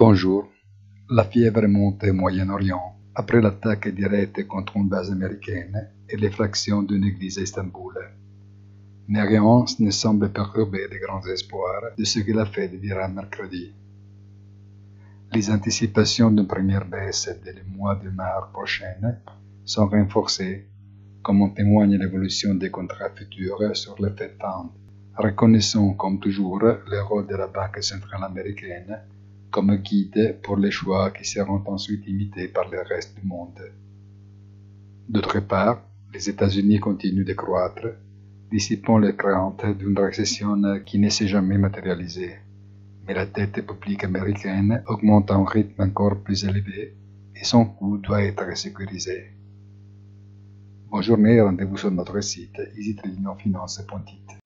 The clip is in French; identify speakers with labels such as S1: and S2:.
S1: Bonjour. La fièvre est montée au Moyen-Orient après l'attaque directe contre une base américaine et l'effraction d'une église à Istanbul. Mais rien ne semble perturber les grands espoirs de ce que la Fed dira mercredi. Les anticipations d'une première baisse dès le mois de mars prochain sont renforcées, comme en témoigne l'évolution des contrats futurs sur le Fed Fund, reconnaissant comme toujours le rôle de la Banque centrale américaine comme guide pour les choix qui seront ensuite imités par le reste du monde. D'autre part, les États-Unis continuent de croître, dissipant les craintes d'une récession qui ne s'est jamais matérialisée. Mais la dette publique américaine augmente à un rythme encore plus élevé et son coût doit être sécurisé. Bonne journée et rendez-vous sur notre site easytradingfinance.it.